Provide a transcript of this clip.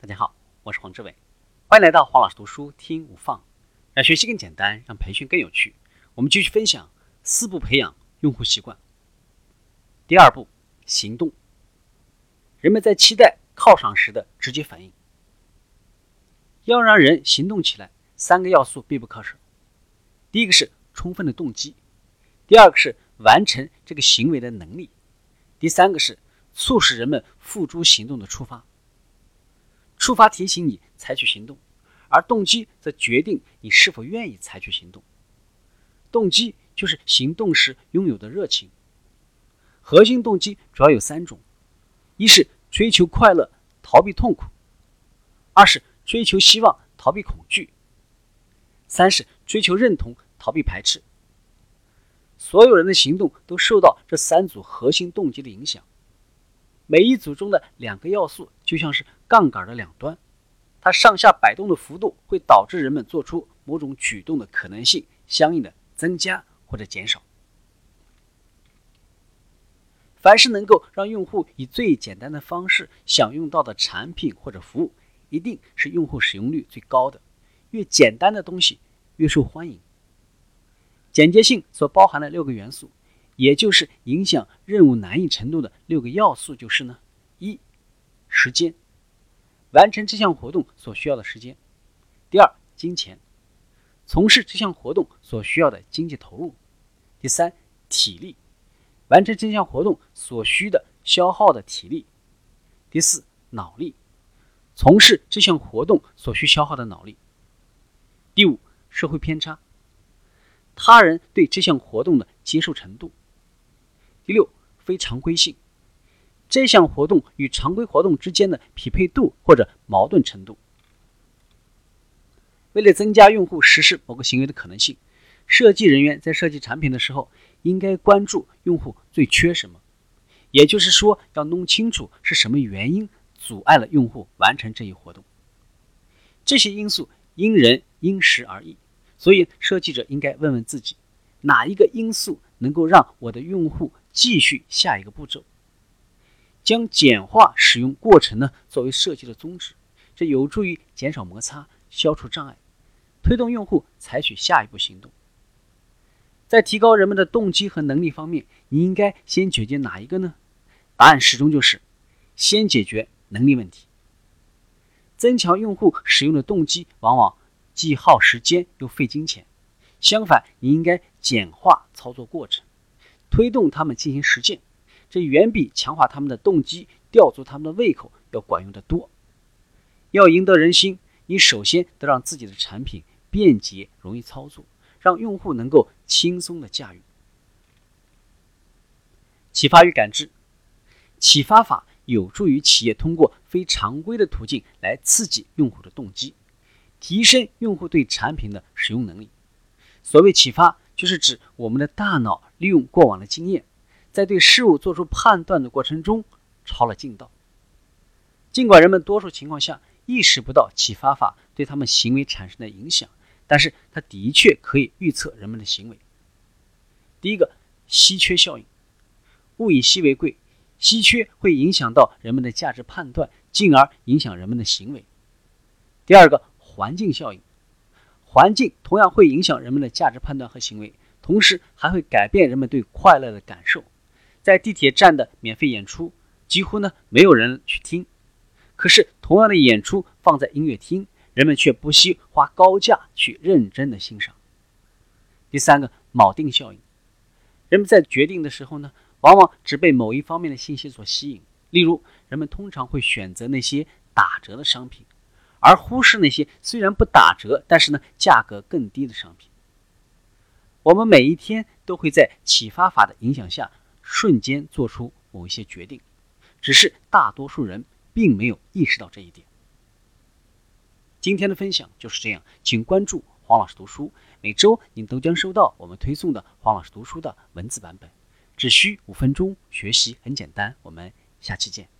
大家好，我是黄志伟，欢迎来到黄老师读书听无放，让学习更简单，让培训更有趣。我们继续分享四步培养用户习惯。第二步，行动。人们在期待犒赏时的直接反应。要让人行动起来，三个要素必不可少。第一个是充分的动机，第二个是完成这个行为的能力，第三个是促使人们付诸行动的触发。触发提醒你采取行动，而动机则决定你是否愿意采取行动。动机就是行动时拥有的热情。核心动机主要有三种：一是追求快乐，逃避痛苦；二是追求希望，逃避恐惧；三是追求认同，逃避排斥。所有人的行动都受到这三组核心动机的影响。每一组中的两个要素就像是杠杆的两端，它上下摆动的幅度会导致人们做出某种举动的可能性相应的增加或者减少。凡是能够让用户以最简单的方式享用到的产品或者服务，一定是用户使用率最高的。越简单的东西越受欢迎。简洁性所包含的六个元素。也就是影响任务难易程度的六个要素，就是呢：一、时间，完成这项活动所需要的时间；第二，金钱，从事这项活动所需要的经济投入；第三，体力，完成这项活动所需的消耗的体力；第四，脑力，从事这项活动所需消耗的脑力；第五，社会偏差，他人对这项活动的接受程度。第六，非常规性，这项活动与常规活动之间的匹配度或者矛盾程度。为了增加用户实施某个行为的可能性，设计人员在设计产品的时候，应该关注用户最缺什么，也就是说，要弄清楚是什么原因阻碍了用户完成这一活动。这些因素因人因时而异，所以设计者应该问问自己，哪一个因素能够让我的用户。继续下一个步骤，将简化使用过程呢作为设计的宗旨，这有助于减少摩擦、消除障碍，推动用户采取下一步行动。在提高人们的动机和能力方面，你应该先解决哪一个呢？答案始终就是先解决能力问题。增强用户使用的动机，往往既耗时间又费金钱。相反，你应该简化操作过程。推动他们进行实践，这远比强化他们的动机、吊足他们的胃口要管用的多。要赢得人心，你首先得让自己的产品便捷、容易操作，让用户能够轻松的驾驭。启发与感知，启发法有助于企业通过非常规的途径来刺激用户的动机，提升用户对产品的使用能力。所谓启发。就是指我们的大脑利用过往的经验，在对事物做出判断的过程中超了近道。尽管人们多数情况下意识不到启发法对他们行为产生的影响，但是它的确可以预测人们的行为。第一个，稀缺效应，物以稀为贵，稀缺会影响到人们的价值判断，进而影响人们的行为。第二个，环境效应。环境同样会影响人们的价值判断和行为，同时还会改变人们对快乐的感受。在地铁站的免费演出，几乎呢没有人去听，可是同样的演出放在音乐厅，人们却不惜花高价去认真的欣赏。第三个锚定效应，人们在决定的时候呢，往往只被某一方面的信息所吸引，例如人们通常会选择那些打折的商品。而忽视那些虽然不打折，但是呢价格更低的商品。我们每一天都会在启发法的影响下瞬间做出某一些决定，只是大多数人并没有意识到这一点。今天的分享就是这样，请关注黄老师读书，每周您都将收到我们推送的黄老师读书的文字版本，只需五分钟，学习很简单。我们下期见。